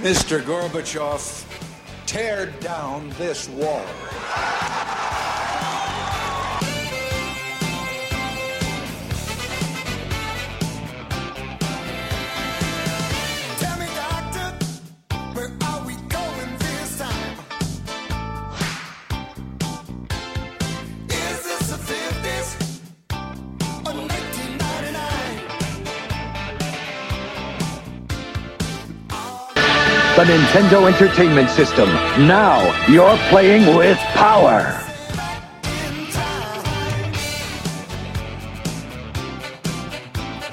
Mr. Gorbachev, tear down this wall. The Nintendo Entertainment System. Now you're playing with power. In time.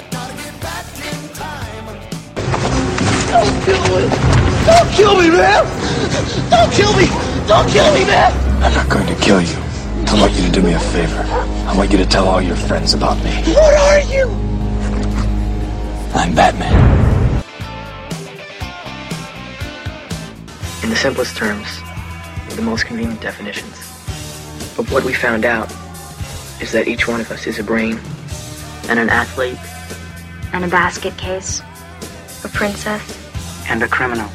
Gotta get back in time. Don't kill me! Don't kill me, man! Don't kill me! Don't kill me, man! I'm not going to kill you. I want you to do me a favor. I want you to tell all your friends about me. What are you? I'm Batman. In the simplest terms, with the most convenient definitions. But what we found out is that each one of us is a brain and an athlete and a basket case, a princess. and a criminal.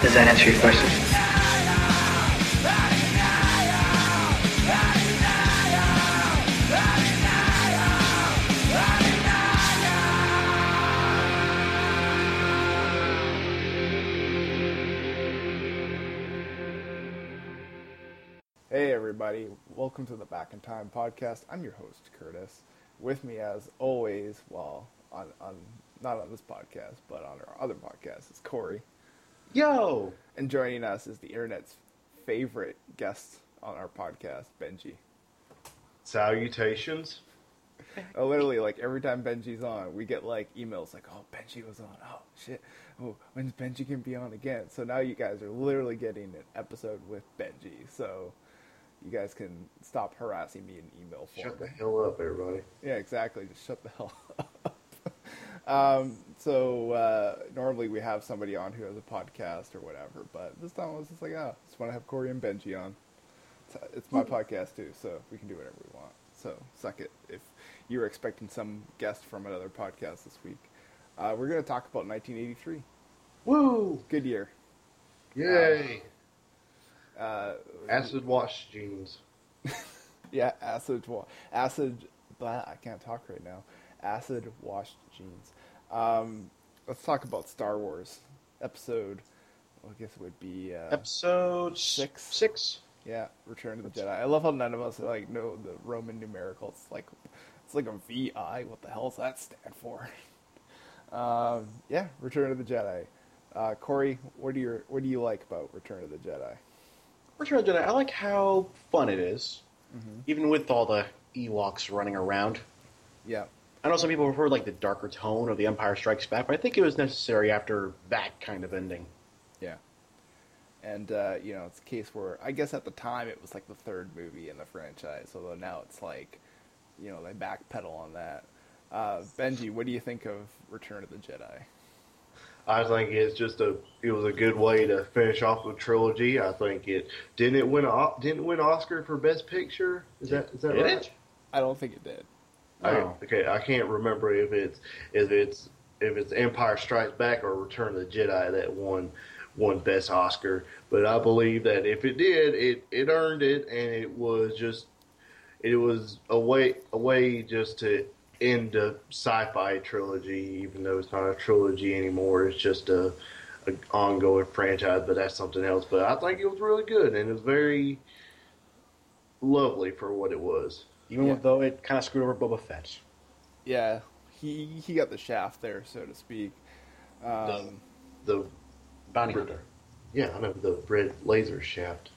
Does that answer your question? Everybody, welcome to the Back in Time podcast. I'm your host Curtis. With me as always, well, on, on not on this podcast, but on our other podcast is Corey. Yo! And joining us is the internet's favorite guest on our podcast, Benji. Salutations. Uh, literally, like every time Benji's on, we get like emails like, "Oh, Benji was on. Oh shit. Oh, when's Benji gonna be on again?" So now you guys are literally getting an episode with Benji. So you guys can stop harassing me in email form. Shut the hell up, everybody. Yeah, exactly. Just shut the hell up. um, so uh, normally we have somebody on who has a podcast or whatever, but this time I was just like, oh, just want to have Corey and Benji on. It's, it's my podcast too, so we can do whatever we want. So suck it if you were expecting some guest from another podcast this week. Uh, we're going to talk about 1983. Woo! Good year. Yay! Uh, Acid wash jeans. Yeah, acid wa- acid. Blah, I can't talk right now. Acid washed jeans. Um, let's talk about Star Wars episode. well, I guess it would be uh, Episode Six. Six. yeah, Return of the Jedi. I love how none of us like know the Roman numericals. It's like it's like a VI. What the hell does that stand for? um, yeah, Return of the Jedi. Uh, Corey, what do you what do you like about Return of the Jedi? Return of the Jedi. I like how fun it is, even with all the Ewoks running around. Yeah, I know some people prefer like the darker tone of The Empire Strikes Back, but I think it was necessary after that kind of ending. Yeah. And uh, you know, it's a case where I guess at the time it was like the third movie in the franchise, although now it's like, you know, they backpedal on that. Uh, Benji, what do you think of Return of the Jedi? I think it's just a it was a good way to finish off the trilogy. I think it didn't it win a didn't it win Oscar for Best Picture. Is that is that Did right? it? I don't think it did. I, Oh. okay, I can't remember if it's if it's if it's Empire Strikes Back or Return of the Jedi that won won Best Oscar, but I believe that if it did, it it earned it, and it was just it was a way a way just to end the sci-fi trilogy, even though it's not a trilogy anymore. It's just a, a ongoing franchise, but that's something else. But I think it was really good, and it was very lovely for what it was. Even Yeah. though it kind of screwed over Boba Fett. Yeah, he he got the shaft there, so to speak. Um, The Bounty Hunter. Yeah, I know the red laser shaft.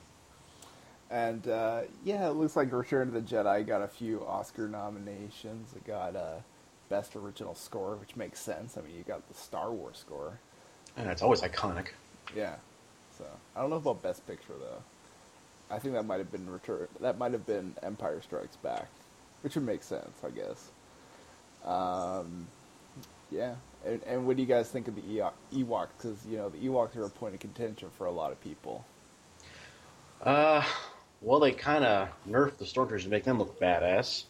And uh, yeah, it looks like Return of the Jedi got a few Oscar nominations. It got uh, Best Original Score, which makes sense. I mean, you got the Star Wars score. And it's always iconic. Yeah. So I don't know about Best Picture though. I think that might have been Return. That might have been Empire Strikes Back, which would make sense, I guess. Um, yeah. And, and what do you guys think of the Ewok- Ewoks? Because you know the Ewoks are a point of contention for a lot of people. Uh, well, they kind of nerfed the stormtroopers to make them look badass.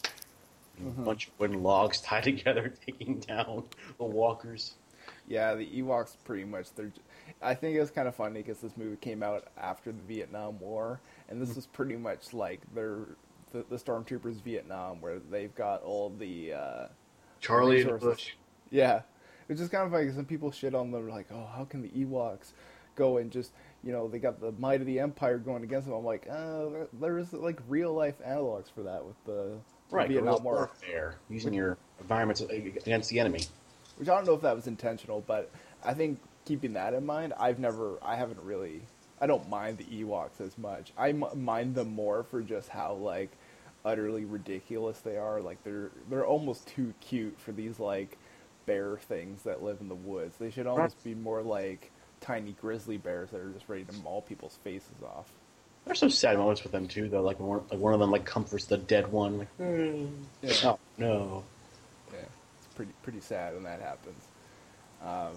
A bunch of wooden logs tied together, taking down the walkers. Yeah, the Ewoks pretty much. They're. I think it was kind of funny because this movie came out after the Vietnam War, and this was pretty much like their the, the stormtroopers Vietnam, where they've got all the uh, Charlie and. Bush. Yeah, it's just kind of like some people shit on them, like, oh, how can the Ewoks go and just, you know, they got the might of the Empire going against them. I'm like, uh, there- there is like real life analogs for that with the Right, Vietnam War, warfare, using your environment against the enemy. which I don't know if that was intentional, but I think keeping that in mind, I've never, I haven't really, I don't mind the Ewoks as much. I m- mind them more for just how like utterly ridiculous they are. Like they're they're almost too cute for these like bear things that live in the woods. They should almost be more like tiny grizzly bears that are just ready to maul people's faces off. There's some sad moments with them too, though. Like one, like one of them like comforts the dead one. Like, "Hmm, Yeah. oh no. Yeah, it's pretty pretty sad when that happens. Um,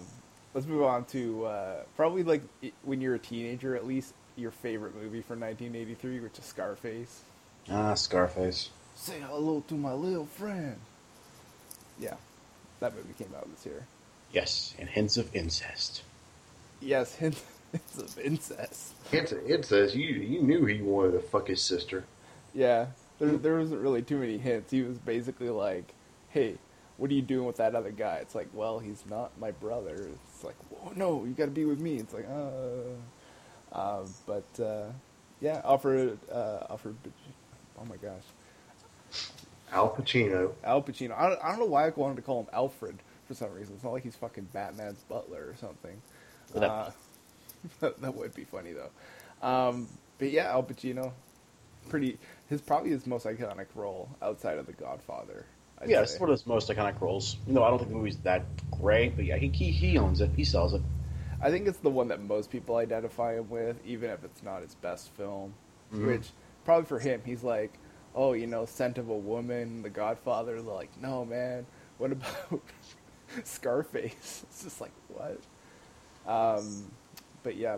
let's move on to uh, probably like i- when you're a teenager, at least your favorite movie from 1983, which is Scarface. Ah, Scarface. Say hello to my little friend. Yeah, that movie came out this year. Yes, and hints of incest. Yes, hints hints of incest. It, it says you you knew he wanted to fuck his sister. Yeah, there there wasn't really too many hints. He was basically like, "Hey, what are you doing with that other guy?" It's like, "Well, he's not my brother." It's like, "Whoa, no, you got to be with me." It's like, uh, uh but uh, yeah, Alfred, uh, Alfred, oh my gosh, Al Pacino. Al Pacino. I don't, I don't know why I wanted to call him Alfred for some reason. It's not like he's fucking Batman's butler or something. That- Uh, that, would be funny though. Um, but yeah, Al Pacino, pretty. His probably his most iconic role outside of The Godfather. I'd yeah, it's one of his most iconic roles. You know, I don't think the movie's that great, but yeah, he he, he owns it. He sells it. I think it's the one that most people identify him with, even if it's not his best film. Mhm. Which probably for him, he's like, oh, you know, Scent of a Woman, The Godfather. They're like, no, man. What about Scarface? It's just like what? Um, but yeah,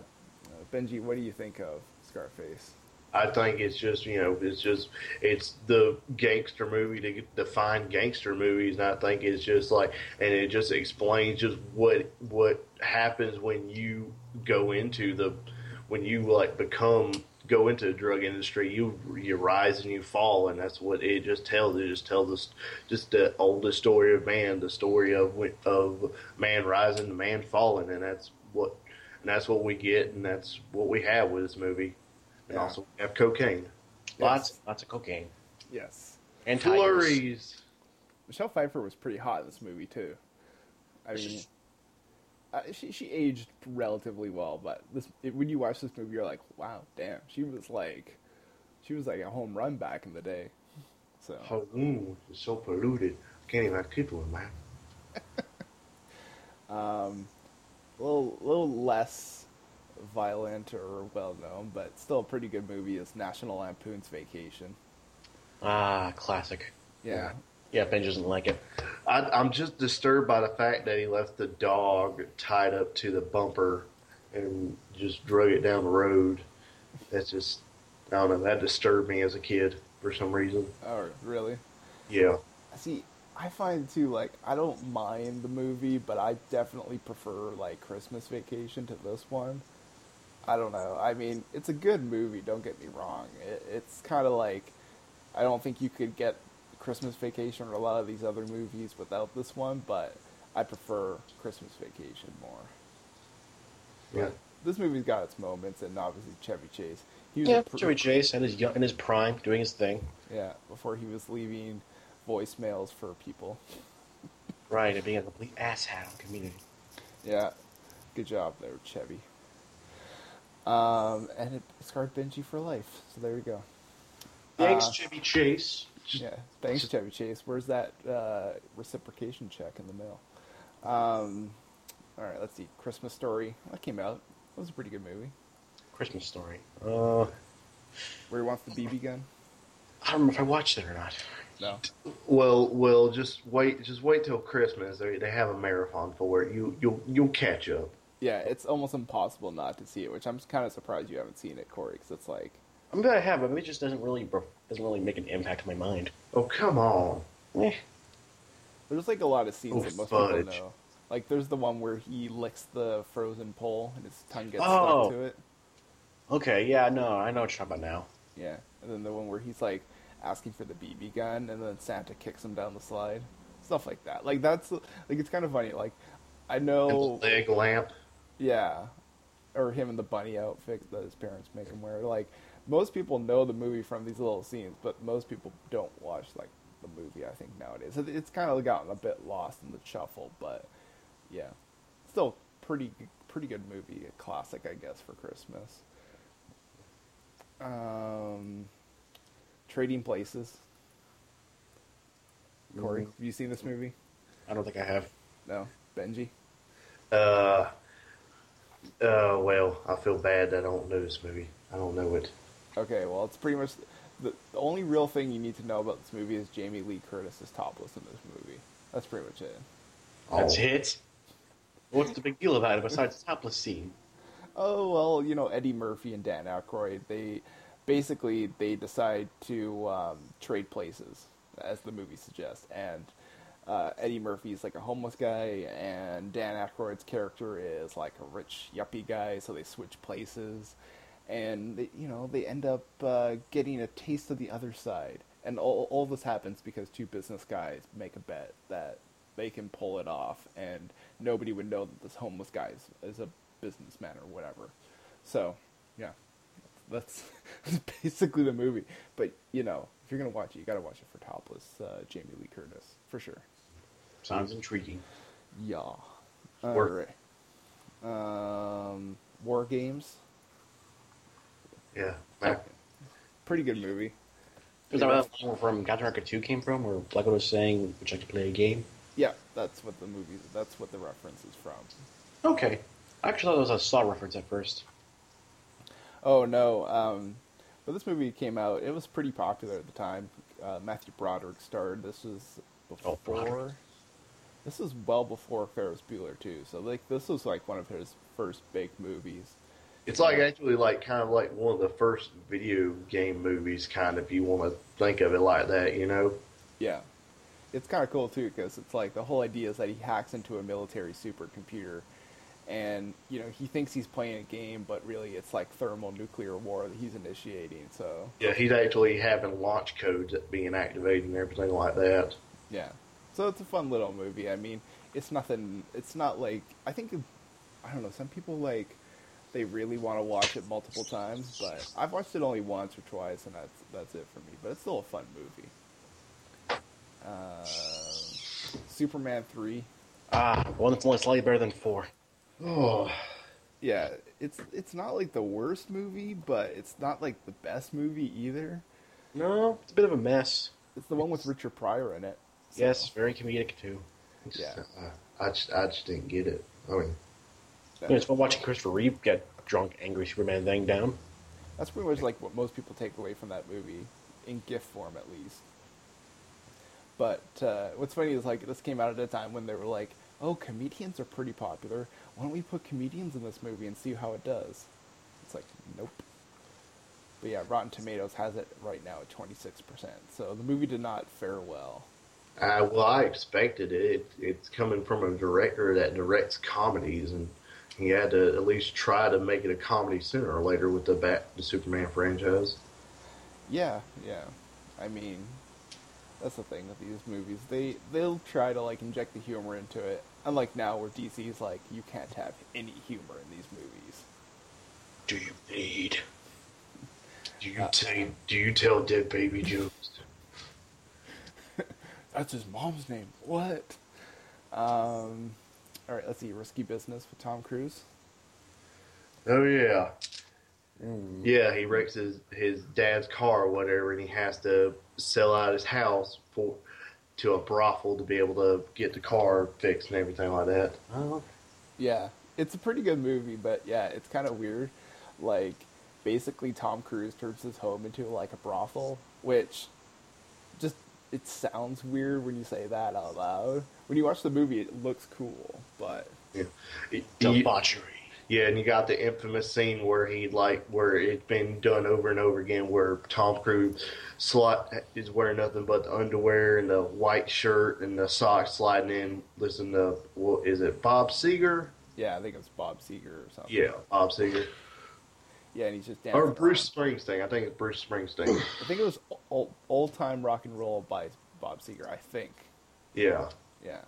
Benji, what do you think of Scarface? I think it's just you know it's just it's the gangster movie to define gangster movies, and I think it's just like and it just explains just what what happens when you go into the when you like become go into the drug industry you you rise and you fall and that's what it just tells. It just tells us just the oldest story of man the story of of man rising and man falling and that's what and that's what we get and that's what we have with this movie. And Yeah. also we have cocaine. Lots lots of cocaine. Yes, and tigers. flurries. Michelle Pfeiffer was pretty hot in this movie too. I mean, uh, she she aged relatively well, but this it, when you watch this movie, you're like, wow, damn, she was like, she was like a home run back in the day. So her mm, is so polluted I can't even keep it man um, a little little less violent or well known, but still a pretty good movie is National Lampoon's Vacation. Ah, classic. Yeah, Yeah, Ben doesn't like it. I, I'm just disturbed by the fact that he left the dog tied up to the bumper and just drug it down the road. That's just, I don't know, that disturbed me as a kid for some reason. oh really? Yeah. See, I find too like I don't mind the movie, but I definitely prefer like Christmas Vacation to this one. I don't know. I mean, it's a good movie. Don't get me wrong. It, it's kind of like I don't think you could get Christmas Vacation or a lot of these other movies without this one, but I prefer Christmas Vacation more. Yeah. This movie's got its moments, and obviously Chevy Chase. He was Yeah, pr- Chevy Chase in his young, in his prime, doing his thing. yeah, before he was leaving voicemails for people. Right, and being a complete asshat on Community. Yeah, good job there, Chevy. Um, and it scarred Benji for life. So there you go. Thanks, Uh, Chevy Chase. Yeah, thanks, Chevy Chase. Where's that uh, reciprocation check in the mail? Um, all right, let's see. Christmas Story that came out. That was a pretty good movie. Christmas Story. Uh, Where he wants the BB gun? I don't remember if I watched it or not. No. Well, well, just wait, just wait till Christmas. They, they have a marathon for it. You, you'll, you'll catch up. Yeah, it's almost impossible not to see it, which I'm kind of surprised you haven't seen it, Corey, because it's like, I mean, I have, but it just doesn't really doesn't really make an impact on my mind. Oh, come on. Eh. there's like a lot of scenes Oh, that most fudge. people know. Like there's the one where he licks the frozen pole and his tongue gets Oh. stuck to it. Okay, yeah, no, I know what you're talking about now. Yeah, and then the one where he's like asking for the BB gun, and then Santa kicks him down the slide, stuff like that. Like that's like it's kind of funny. Like I know, the leg lamp. yeah, or him in the bunny outfit that his parents make him wear. Like most people know the movie from these little scenes, but most people don't watch like the movie. I think nowadays It- it's kind of gotten a bit lost in the shuffle, but yeah, still pretty pretty good movie, a classic, I guess, for Christmas. Um, Trading Places. Corey, Mhm. have you seen this movie? I don't think I have. No, Benji. Uh, uh, well, I feel bad I don't know this movie. I don't know it. Okay, well, it's pretty much the, the only real thing you need to know about this movie is Jamie Lee Curtis is topless in this movie. That's pretty much it. That's Oh. it. What's the big deal about it besides the topless scene? Oh well, you know Eddie Murphy and Dan Aykroyd. They basically they decide to um, trade places, as the movie suggests. And uh, Eddie Murphy's like a homeless guy, and Dan Aykroyd's character is like a rich yuppie guy. So they switch places, and they, you know they end up uh, getting a taste of the other side. And all, all this happens because two business guys make a bet that they can pull it off, and nobody would know that this homeless guy is, is a businessman or whatever. So, yeah, that's, that's basically the movie. But you know, if you're gonna watch it, you gotta watch it for topless uh, Jamie Lee Curtis for sure. Sounds intriguing. Yeah. Worth Alright. Um, War Games. Yeah. man. Pretty good movie. Is that where from Captain America 2 came from, where Black Widow was saying, would you like to play a game? Yeah, that's what the movie. That's what the reference is from. Okay. I actually thought it was a Saw reference at first. Oh no! Um, but this movie came out. It was pretty popular at the time. Uh, Matthew Broderick starred. This was Oh, before. Broderick. this was well before Ferris Bueller too. So like this was like one of his first big movies. It's like actually like kind of like one of the first video game movies, kind of if you want to think of it like that, you know. Yeah, it's kind of cool too because it's like the whole idea is that he hacks into a military supercomputer, and you know he thinks he's playing a game, but really it's like thermal nuclear war that he's initiating. So Yeah, he's actually having launch codes being activated and everything like that. Yeah. So it's a fun little movie. I mean, it's nothing. It's not like I think. I don't know. Some people like they really want to watch it multiple times, but I've watched it only once or twice, and that's that's it for me. But it's still a fun movie. Uh, Superman three. Ah, one that's only slightly better than 4. Oh, Yeah, it's it's not like the worst movie, but it's not like the best movie either. No, it's a bit of a mess. It's the one with Richard Pryor in it. so- Yes, very comedic too. Yeah. uh, I just I just didn't get it. I mean, You know, it's fun watching Christopher Reeve get drunk, angry Superman thing down. That's pretty much like what most people take away from that movie, in gift form at least. But uh, what's funny is like this came out at a time when they were like, "Oh, comedians are pretty popular. Why don't we put comedians in this movie and see how it does?" It's like, nope. But yeah, Rotten Tomatoes has it right now at twenty six percent. So the movie did not fare well. uh, well, I expected it. it. It's coming from a director that directs comedies, and he had to at least try to make it a comedy sooner or later with the Bat the Superman franchise. Yeah, yeah. I mean, that's the thing with these movies. They they'll try to like inject the humor into it. Unlike now, where DC's like, you can't have any humor in these movies. Do you need? Do you tell? Do you tell dead baby jokes? That's his mom's name. What? Um, all right, let's see. Risky Business with Tom Cruise. Oh yeah, mm. yeah. He wrecks his his dad's car or whatever, and he has to sell out his house for to a brothel to be able to get the car fixed and everything like that. Oh, Yeah, it's a pretty good movie, but yeah, it's kind of weird. Like, basically, Tom Cruise turns his home into like a brothel, which it sounds weird when you say that out loud. When you watch the movie, it looks cool, but Yeah. He, he, debauchery. Yeah, and you got the infamous scene where he like where it's been done over and over again, where Tom Cruise slot is wearing nothing but the underwear and the white shirt and the socks sliding in. Listen to what is it, Bob Seger? Yeah, I think it's Bob Seger or something. Yeah, Bob Seger Yeah, and he's just dancing. or Bruce around. Springsteen. I think it's Bruce Springsteen. I think it was old, old time rock and roll by Bob Seger. I think. yeah, Yeah,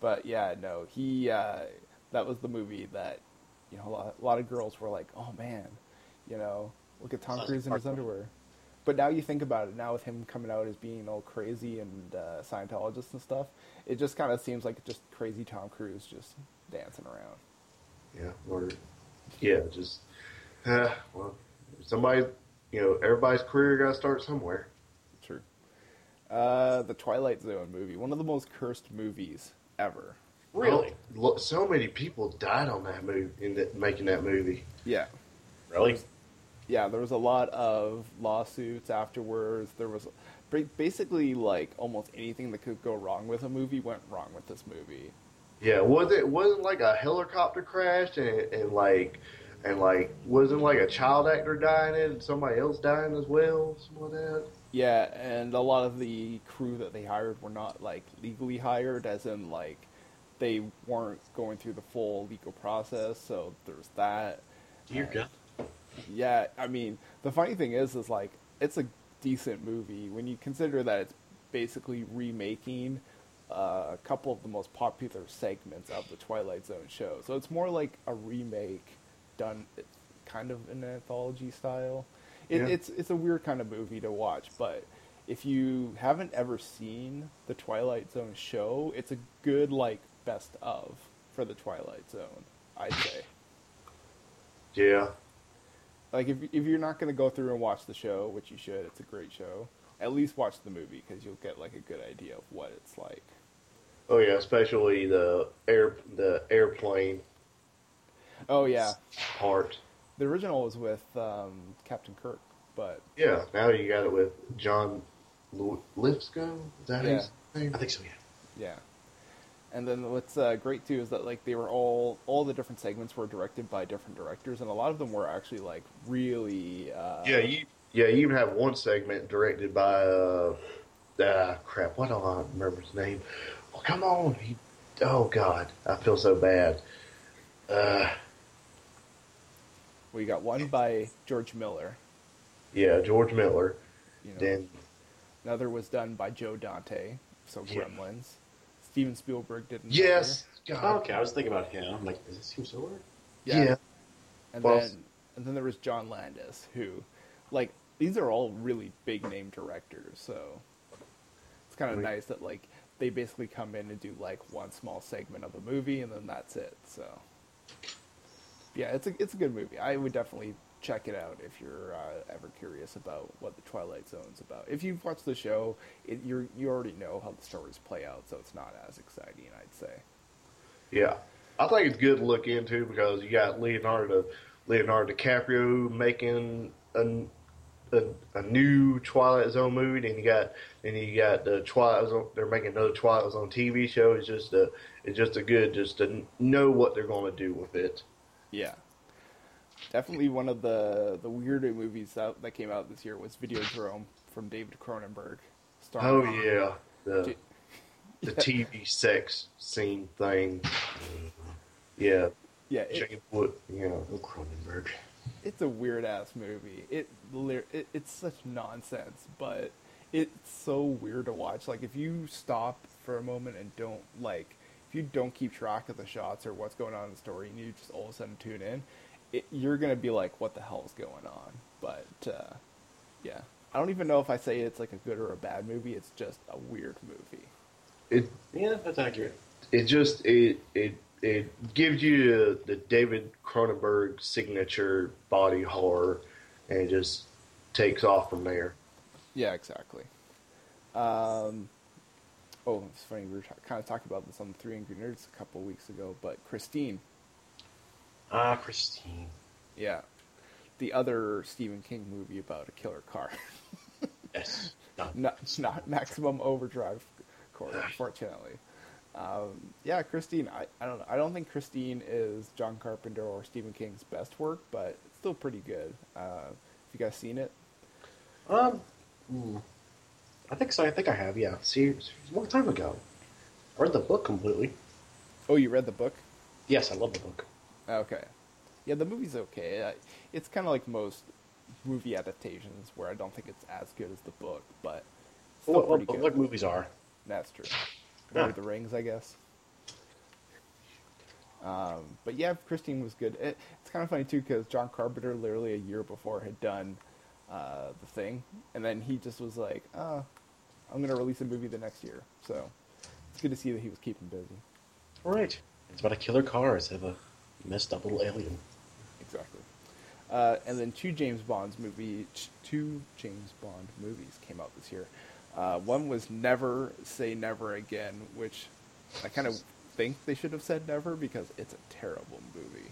but yeah, no, he. Uh, that was the movie that, you know, a lot, a lot of girls were like, "Oh man, you know, look at Tom Cruise in his underwear." But now you think about it, now with him coming out as being all crazy and uh, Scientologist and stuff, it just kind of seems like just crazy Tom Cruise just dancing around. yeah, or yeah, just uh, well, somebody, you know, everybody's career got to start somewhere. True. Uh, the Twilight Zone movie, one of the most cursed movies ever. Really? Look, so many people died on that movie in that, making that movie. Yeah. Really? yeah, there was a lot of lawsuits afterwards. There was basically like almost anything that could go wrong with a movie went wrong with this movie. Yeah, was it wasn't like a helicopter crash and, and like and like wasn't like a child actor dying in and somebody else dying as well, something like that. Yeah, and a lot of the crew that they hired were not like legally hired, as in like they weren't going through the full legal process. So there's that. Dear God. Yeah, I mean, the funny thing is, is like it's a decent movie when you consider that it's basically remaking uh, a couple of the most popular segments of the Twilight Zone show. So it's more like a remake done kind of in an anthology style. It, Yeah. It's it's a weird kind of movie to watch, but if you haven't ever seen the Twilight Zone show, it's a good like best of for the Twilight Zone. I'd say. Yeah. Like if if you're not going to go through and watch the show, which you should, it's a great show. At least watch the movie because you'll get like a good idea of what it's like. Oh yeah, especially the air the airplane Oh yeah, part. the original was with um, Captain Kirk, but Yeah, now you got it with John Lu- Lithgow. Is that Yeah. his name? I think so, yeah. yeah. And then what's uh, great too is that like they were all all the different segments were directed by different directors, and a lot of them were actually like really. Uh, Yeah, you yeah you even have one segment directed by uh, ah crap. What do I remember his name? Oh come on, he, oh god, I feel so bad. Uh, We got one by George Miller. yeah, George Miller. You know, Then another was done by Joe Dante. So Yeah. Gremlins. Steven Spielberg did. not yes, oh, God, Okay, I was thinking about him. I'm like, is this Hugh Silver? yeah. And Well- then and then there was John Landis, who, like, these are all really big name directors. So it's kind of nice that like they basically come in and do like one small segment of a movie and then that's it. So yeah, it's a it's a good movie. I would definitely check it out if you're uh, ever curious about what the Twilight Zone's about. If you've watched the show, it, you you already know how the stories play out, so it's not as exciting, I'd say. Yeah, I think it's good to look into because you got Leonardo Leonardo DiCaprio making a, a, a new Twilight Zone movie, and you got and you got the Twilight Zone. They're making another Twilight Zone TV show. It's just a it's just a good just to know what they're going to do with it. Yeah. Definitely one of the the weirder movies that, that came out this year was Videodrome from David Cronenberg. Oh yeah, the the TV sex scene thing. Yeah, Yeah, it, James Wood. Yeah, Oh, Cronenberg. it's a weird ass movie. It, it it's such nonsense, but it's so weird to watch. Like if you stop for a moment and don't like if you don't keep track of the shots or what's going on in the story and you just all of a sudden tune in, it, you're gonna be like, "What the hell's going on?" But uh, yeah, I don't even know if I say it's like a good or a bad movie. It's just a weird movie. it Yeah, that's accurate. it just it it it gives you the David Cronenberg signature body horror, and it just takes off from there. Yeah, exactly. Um, oh, it's funny. We were ta- kind of talking about this on the Three Angry Nerds a couple weeks ago, but Christine, Ah, Christine. yeah, the other Stephen King movie about a killer car, Yes. Done. not not Maximum Overdrive, unfortunately. Um, yeah, Christine. I, I don't know. I don't think Christine is John Carpenter or Stephen King's best work, but it's still pretty good. Uh, have you guys seen it? Um. I think so. I think I have. Yeah. See, a long time ago. I read the book completely. Oh, you read the book? Yes, I love the book. Okay. Yeah, the movie's okay. It's kind of like most movie adaptations, where I don't think it's as good as the book, but still What, pretty what, good. what movies are? That's true. Yeah. Lord of the Rings, I guess. Um, but yeah, Christine was good. It, it's kind of funny too because John Carpenter, literally a year before, had done uh, the thing, and then he just was like, "Uh, I'm gonna release a movie the next year." So it's good to see that he was keeping busy. Right. It's about a killer car instead of a messed up little alien. Exactly. Uh, and then two James Bond's movie, two James Bond movies came out this year. Uh, one was Never Say Never Again, which I kind of think they should have said never because it's a terrible movie.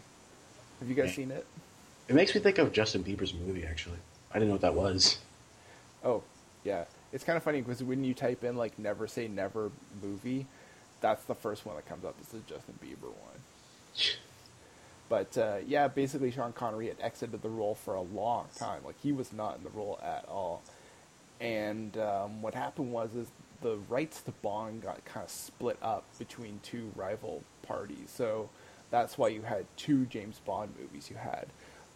Have you guys seen it? It makes me think of Justin Bieber's movie. Actually, I didn't know what that was. Oh, yeah. It's kind of funny because when you type in like "Never Say Never" movie, that's the first one that comes up. It's the Justin Bieber one. But uh, yeah, basically Sean Connery had exited the role for a long time. Like he was not in the role at all. And um, what happened was is the rights to Bond got kind of split up between two rival parties. So that's why you had two James Bond movies. You had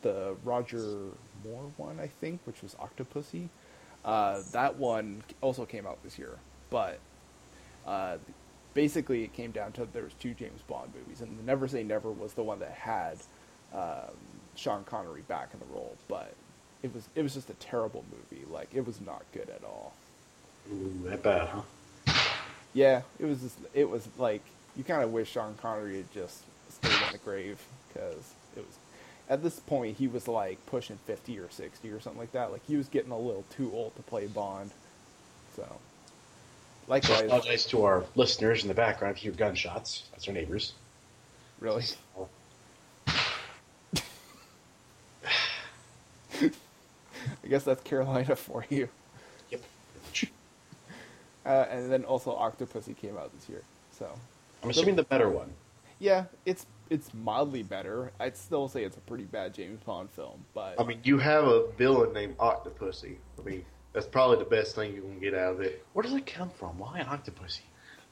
the Roger Moore one, I think, which was Octopussy. Uh, that one also came out this year, but uh, basically it came down to there was two James Bond movies, and Never Say Never was the one that had um, Sean Connery back in the role, but it was it was just a terrible movie. Like it was not good at all. Ooh, that bad, huh? Yeah, it was just it was like you kind of wish Sean Connery had just stayed in the grave because it was at this point he was like pushing fifty or sixty or something like that. Like he was getting a little too old to play Bond. So, So I apologize to our listeners in the background. If you hear gunshots, that's our neighbors. really. I guess that's Carolina for you. Yep. Uh, and then also Octopussy came out this year. So I'm assuming the better one. Yeah, it's it's mildly better. I'd still say it's a pretty bad James Bond film, but I mean, you have a villain named Octopussy. I mean, that's probably the best thing you can get out of it. Where does it come from? Why Octopussy?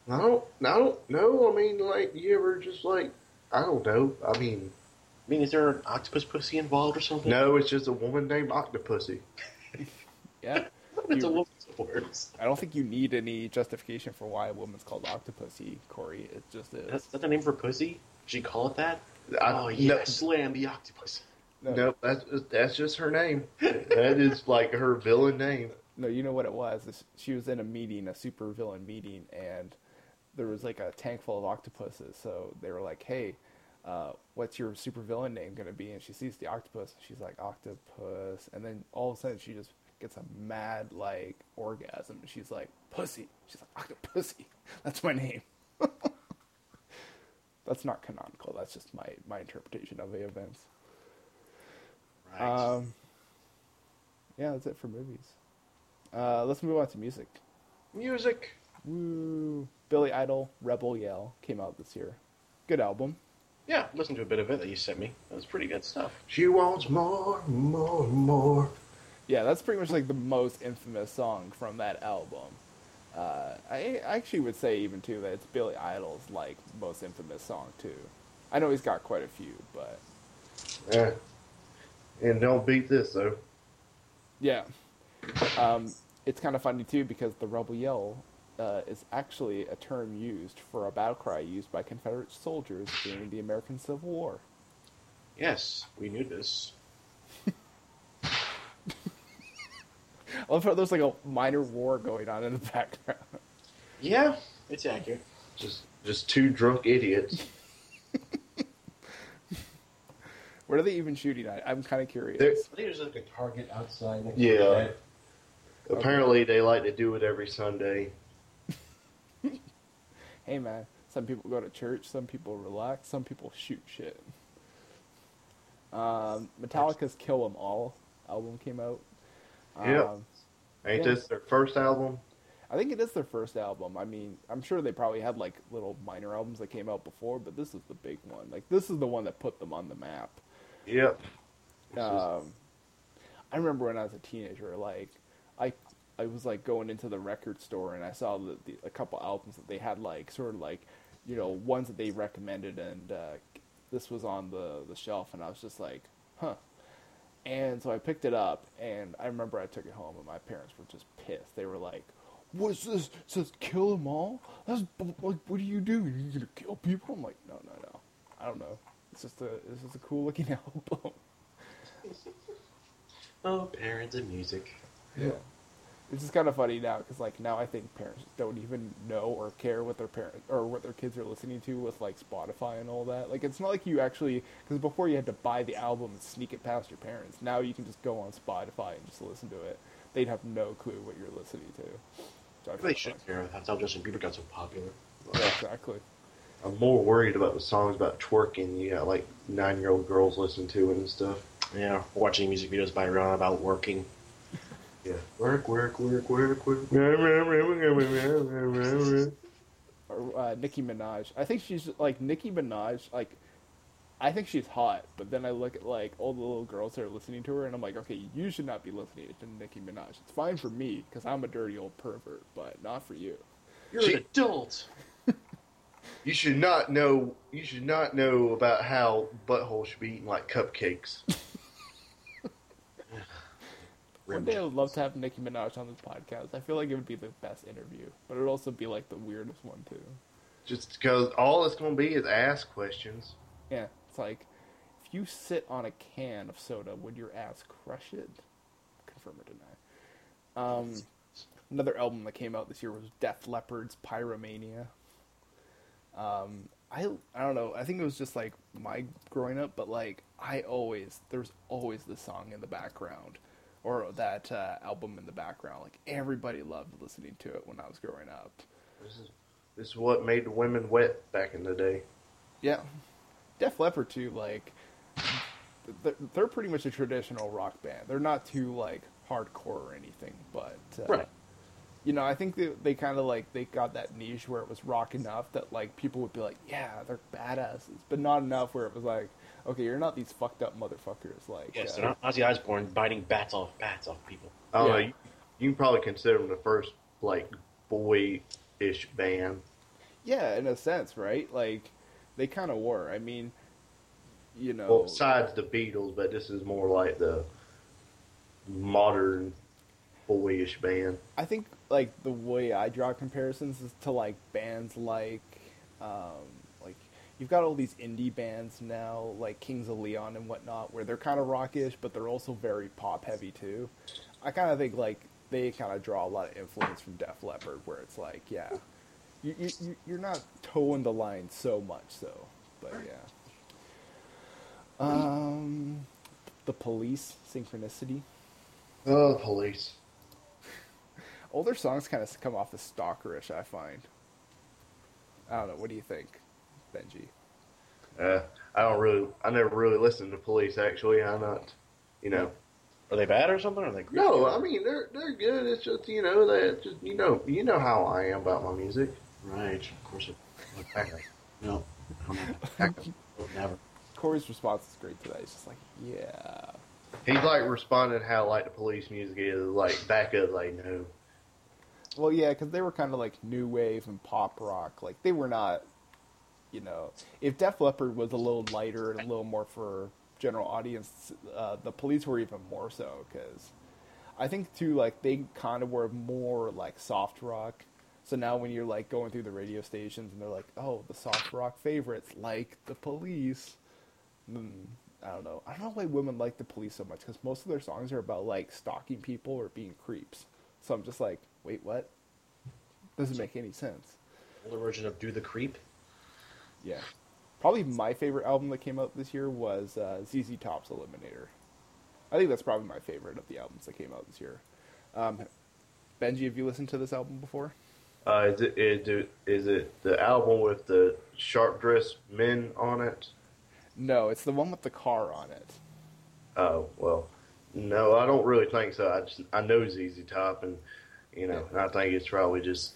I don't, I don't know. I mean, like, you ever just like, I don't know. I mean, I mean, is there an octopus pussy involved or something? no, it's just a woman named Octopussy. yeah. it's a You- woman's. I don't think you need any justification for why a woman's called Octopussy, Corey. It just is. That's, that's the name for pussy? She call it that? I- oh no- slam the octopus. no, Nope, that's that's just her name. that is like her villain name. no, you know what it was? She was in a meeting, a super villain meeting, and there was like a tank full of octopuses. So they were like, "Hey, uh, what's your super villain name gonna be?" And she sees the octopus, and she's like, "Octopus," and then all of a sudden she just gets a mad like orgasm, she's like, "Pussy." She's like, "Octopussy." That's my name. That's not canonical. That's just my my interpretation of the events. Right. Um, yeah, that's it for movies. Uh, let's move on to music. Music. Woo! Billy Idol, Rebel Yell came out this year. Good album. yeah, listen to a bit of it that you sent me. That was pretty good stuff. She wants more, more, more. Yeah, that's pretty much like the most infamous song from that album. Uh, I, I actually would say even too that it's Billy Idol's like most infamous song too. I know he's got quite a few, but Yeah. And don't beat this though. Yeah. Um, it's kind of funny too because the rebel yell uh, is actually a term used for a battle cry used by Confederate soldiers during the American Civil War. Yes, we knew this. I love how there's like a minor war going on in the background. Yeah, it's accurate. Just just two drunk idiots. What are they even shooting at? I'm kind of curious. They're- I think there's like a target outside. Next Yeah. To the bed. Apparently, they like to do it every Sunday. Hey man, some people go to church, some people relax, some people shoot shit. Um, Metallica's "Kill 'Em All" album came out. Yep. Um, Ain't Yeah. this their first album? I think it is their first album. I mean, I'm sure they probably had like little minor albums that came out before, but this is the big one. Like this is the one that put them on the map. Yep. Um, I remember when I was a teenager, like I I was like going into the record store and I saw the, the a couple albums that they had like sort of like you know ones that they recommended and uh, this was on the the shelf and I was just like, huh. And so I picked it up and I remember I took it home and my parents were just pissed. They were like, "What's this? It says kill them all? That's like what do you do? You gonna kill people?" I'm like, "No, no, no. I don't know. It's just a it's just a cool looking album." Oh, parents and music. Yeah. It's just kind of funny now because like now I think parents don't even know or care what their parents or what their kids are listening to with like Spotify and all that. Like it's not like you actually because before you had to buy the album and sneak it past your parents. Now you can just go on Spotify and just listen to it. They'd have no clue what you're listening to. So They should fun. care. That's how Justin Bieber got so popular. Yeah, exactly. I'm more worried about the songs about twerking. You got like nine year old girls listen to it and stuff. Yeah, watching music videos by Rihanna about working. Yeah. Work, work, work, work, work. Or uh, Nicki Minaj. I think she's like Nicki Minaj. Like I think she's hot, but then I look at like all the little girls that are listening to her, and I'm like, okay, you should not be listening to Nicki Minaj. It's fine for me because I'm a dirty old pervert, but not for you. You're She- an adult. You should not know. You should not know about how butthole should be eaten like cupcakes. One day I would love to have Nicki Minaj on this podcast. I feel like it would be the best interview, but it would also be like the weirdest one too. Just because all it's going to be is ask questions. Yeah, it's like if you sit on a can of soda, would your ass crush it? Confirm or deny. Um, another album that came out this year was Def Leppard's Pyromania. Um, I I don't know. I think it was just like my growing up, but like I always there's always the song in the background or that uh, album in the background. Like everybody loved listening to it when I was growing up. This is this is what made the women wet back in the day. Yeah, Def Leppard too. Like they're, they're pretty much a traditional rock band. They're not too like hardcore or anything, but uh, Right. You know, I think they, they kind of like they got that niche where it was rock enough that like people would be like, yeah, they're badasses, but not enough where it was like, okay, you're not these fucked up motherfuckers. Like, Yes, uh, they're not Ozzy Osbourne biting bats off bats off people. I don't know. Yeah. You, you can probably consider them the first like boy-ish band. yeah, in a sense, right? Like they kind of were. I mean, you know, Well, besides the Beatles, but this is more like the modern boyish band. I think like the way I draw comparisons is to like bands like um, like you've got all these indie bands now, like Kings of Leon and whatnot, where they're kind of rockish, but they're also very pop heavy too. I kind of think like they kind of draw a lot of influence from Def Leppard, where it's like, yeah, you, you you- you're not towing the line so much, so, but yeah. Um, the Police, Synchronicity. Oh, police. older songs kind of come off as stalkerish. I find. I don't know. What do you think, Benji? Uh, I don't really. I never really listened to police. Actually, I'm not. You know. Are they bad or something? Or are they great? No, I mean they're they're good. It's just you know that just you know you know how I am about my music. Right, of course. It, no, I'm not. never. Corey's response is great today. that. He's just like, yeah. He's like responding how like the police music is like back up like no. Well, yeah, because they were kind of like new wave and pop rock. Like they were not, you know, if Def Leppard was a little lighter and a little more for general audience, uh, the Police were even more so. Because I think too, like they kind of were more like soft rock. So now when you're like going through the radio stations and they're like, oh, the soft rock favorites like the Police. Hmm, I don't know. I don't know why women like the Police so much because most of their songs are about like stalking people or being creeps. So I'm just like, wait, what? Doesn't make any sense. Older version of Do the Creep. Yeah. Probably my favorite album that came out this year was uh, ZZ Top's Eliminator. I think that's probably my favorite of the albums that came out this year. Um, Benji, have you listened to this album before? Uh, is it is it is it the album with the sharp dressed men on it? No, it's the one with the car on it. Oh well, no, I don't really think so. I just I know ZZ Top, and You know, and I think it's probably just,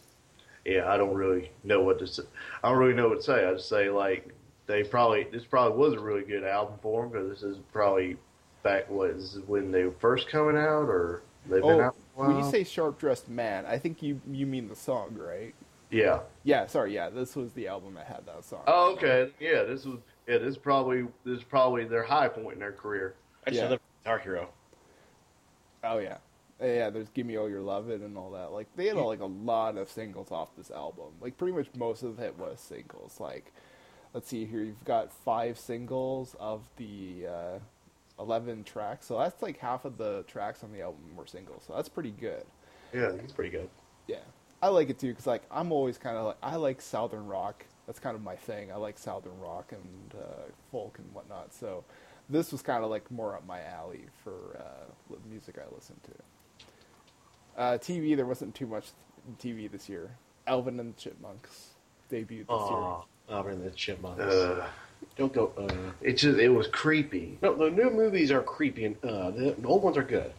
yeah, I don't really know what to say. I don't really know what to say. I'd say like they probably this probably was a really good album for them because this is probably back what this is when they were first coming out or they've been Oh, out. For a when you say sharp dressed man, I think you you mean the song, right? yeah. Yeah, sorry, yeah, this was the album that had that song. Oh, okay. Yeah, this was yeah. This is probably this is probably their high point in their career. I just Yeah. love Guitar Hero. Oh yeah, yeah. There's "Give Me All Your Lovin'" and all that. Like they had like a lot of singles off this album. Like pretty much most of it was singles. Like, let's see here. You've got five singles of the uh, eleven tracks. So that's like half of the tracks on the album were singles. So that's pretty good. Yeah, It's pretty good. Yeah, I like it too because like I'm always kind of like I like southern rock. That's kind of my thing. I like southern rock and uh, folk and whatnot. So this was kind of like more up my alley for uh, music I listen to. Uh, TV, there wasn't too much TV this year. Alvin and the Chipmunks debuted this Aw, Alvin and the Chipmunks. uh, Don't go. Uh, it just it was creepy. no, the new movies are creepy, and uh, the, the old ones are good.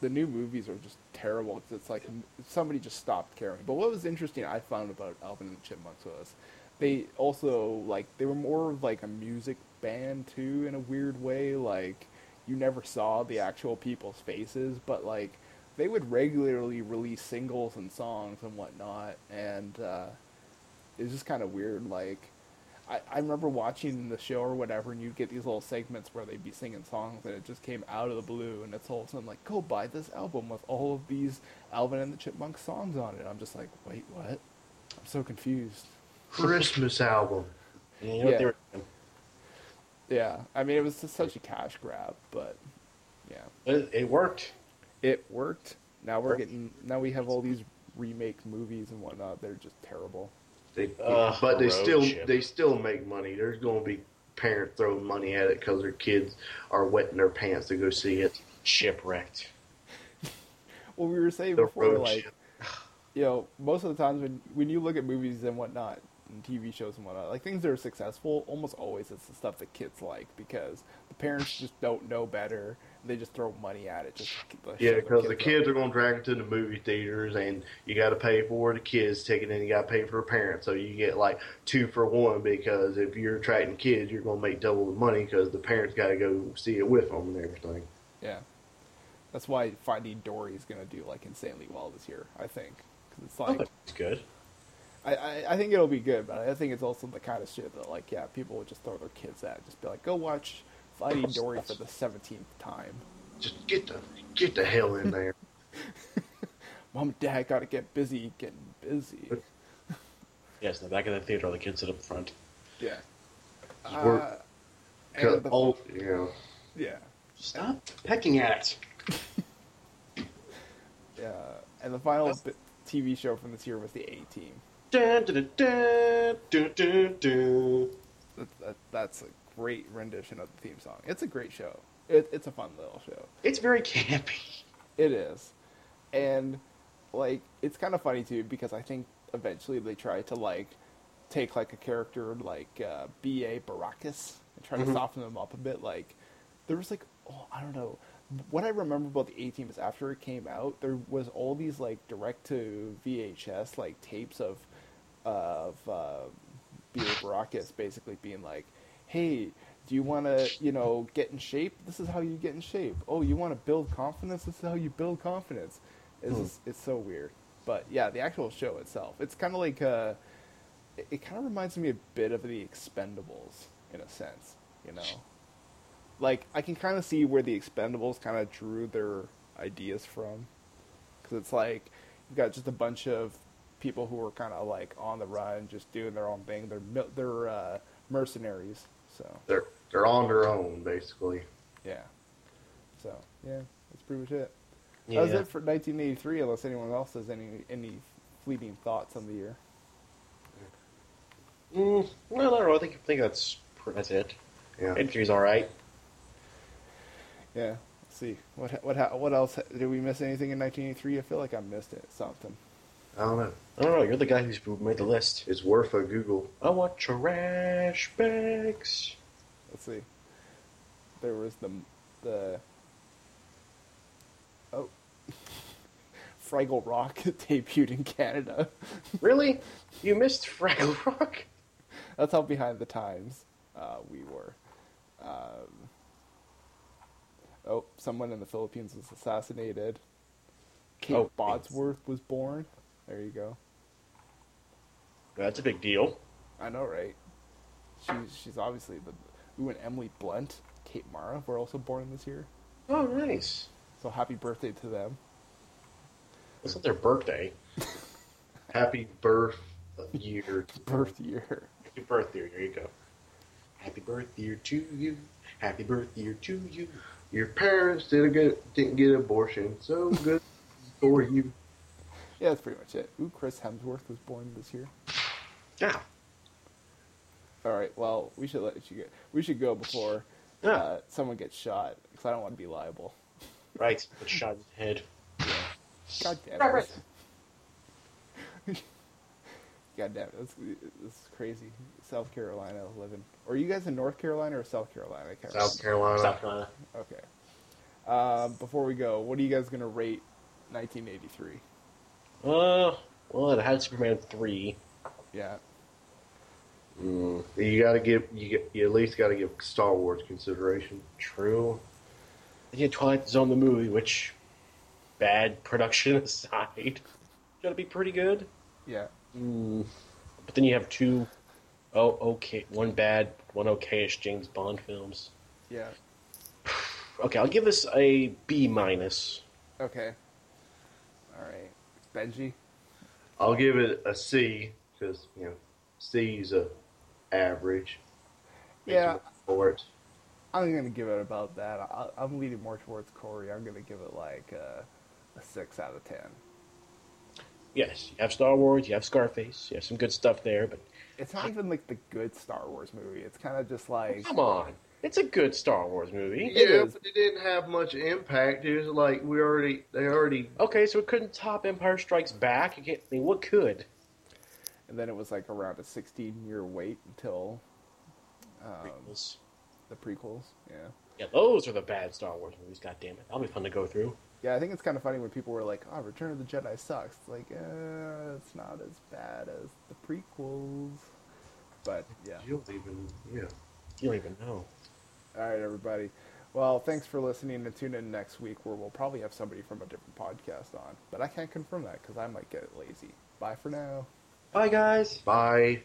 The new movies are just terrible 'cause it's like somebody just stopped caring. But what was interesting I found about Alvin and the Chipmunks was they also like they were more of like a music band too in a weird way. Like you never saw the actual people's faces, but like they would regularly release singles and songs and whatnot, and uh, it was just kind of weird. Like I, I remember watching the show or whatever, and you'd get these little segments where they'd be singing songs, and it just came out of the blue, and it's all of a sudden like, go buy this album with all of these Alvin and the Chipmunks songs on it. I'm just like, wait, what? I'm so confused. Christmas album. You know Yeah. Yeah, I mean, it was just such a cash grab, but yeah, It, it worked. It worked. Now we're getting, now we have all these remake movies and whatnot. They're just terrible. They, Ugh, but they still trip. they still make money. There's going to be parents throwing money at it because their kids are wetting their pants to go see it. Chipwrecked. Well, we were saying The before, like, ship. you know, most of the times when when you look at movies and whatnot, and TV shows and whatnot, like things that are successful, almost always it's the stuff that kids like because the parents just don't know better. They just throw money at it. Just to Yeah, because the kids are going to drag it to the movie theaters, and you got to pay for the kids ticket, and you got to pay for the parents. So you get like two for one because if you're attracting kids, you're going to make double the money because the parents got to go see it with them and everything. Yeah, that's why Finding Dory is gonna do like insanely well this year. I think 'Cause it's like It's good. I, I I think it'll be good, but I think it's also the kind of shit that like yeah people would just throw their kids at, just be like go watch Finding Dory for the seventeenth time. Just get the get the hell in there. Mom and Dad got to get busy getting busy. Yes, in the back of the theater, the kids sit up front. Yeah. We're- Uh, Cause and the, old, you yeah. Stop pecking at it. Yeah. And the final bit, TV show from this year was the A Team. That, that, that's a great rendition of the theme song. It's a great show. It, it's a fun little show. It's very campy. It is. And like it's kind of funny too because I think eventually they try to like take like a character like uh, B.A. Baracus and try to soften them up a bit. Like there was like oh I don't know. What I remember about the A Team is after it came out, there was all these like direct to VHS like tapes of of uh, B.A. Baracus basically being like, "Hey, do you want to, you know, get in shape? This is how you get in shape. Oh, you want to build confidence? This is how you build confidence." It's just- it's so weird. But yeah, the actual show itself, it's kind of like uh, it, it kind of reminds me a bit of the Expendables in a sense, you know. Like I can kind of see where the Expendables kind of drew their ideas from, because it's like you've got just a bunch of people who are kind of like on the run, just doing their own thing. They're they're uh, mercenaries, so they're they're on their own basically. yeah. So yeah, that's pretty much it. That was it for 1983. Unless anyone else has any any fleeting thoughts on the year. Mm, well, I don't know. I think, I think that's that's it. Yeah. Entry's all right. Yeah. Let's see what what what else did we miss anything in 1983? I feel like I missed it. Something. I don't know. I don't know. You're the guy who's who made the list. It's worth a Google. I want trash bags. Let's see. There was the the oh Fraggle Rock debuted in Canada. Really? You missed Fraggle Rock? That's how behind the times uh, we were. Um, oh, someone in the Philippines was assassinated. Kate Oh, Bosworth was born. There you go. That's a big deal. I know, right? She's she's obviously the. Ooh, and Emily Blunt, Kate Mara were also born this year. Oh, nice. So happy birthday to them. It's not their birthday. Happy birth year. Birth year. Happy birthday. There you go. Happy birthday to you. Happy birthday to you. Your parents didn't get didn't get abortion, so good for you. Yeah, that's pretty much it. Ooh, Chris Hemsworth was born this year. Yeah. All right. Well, we should let you go. We should go before Yeah. uh, someone gets shot because I don't want to be liable. Right. Put shot in the head. God damn it. Right, right. God damn it. This, this is crazy. South Carolina living. Or are you guys in North Carolina or South Carolina? I can't South Carolina. South Carolina. Okay. Um, before we go, what are you guys going to rate 1983? Uh, well, it had Superman 3. Yeah. Mm, you got to give you, you at least got to give Star Wars consideration. True. Then you had Twilight Zone the movie, which, bad production aside, gonna be pretty good. Yeah. Mm. But then you have two, oh, okay, one bad, one okayish James Bond films. Yeah. Okay, I'll give this a B minus. Okay. All right. Benji? I'll give it a C because you know C's a average. Yeah. For it. I'm going to give it about that. I, I'm leaning more towards Corey. I'm going to give it like uh, a 6 out of 10. Yes, you have Star Wars, you have Scarface, you have some good stuff there, but It's not even like the good Star Wars movie. It's kind of just like. come on. It's a good Star Wars movie. Yeah, but it didn't have much impact. It was like we already they already Okay, so it couldn't top Empire Strikes Back. You can't, I mean, what could? And then it was like around a 16 year wait until um, Prequels. the prequels. Yeah. Yeah, those are the bad Star Wars movies. God damn it, that'll be fun to go through. Yeah, I think it's kind of funny when people were like, "Oh, Return of the Jedi sucks." It's like, uh, it's not as bad as the prequels. But yeah. you don't even yeah. You don't even know. All right, everybody. Well, thanks for listening, and tune in next week where we'll probably have somebody from a different podcast on. But I can't confirm that because I might get lazy. Bye for now. Bye, guys. Bye.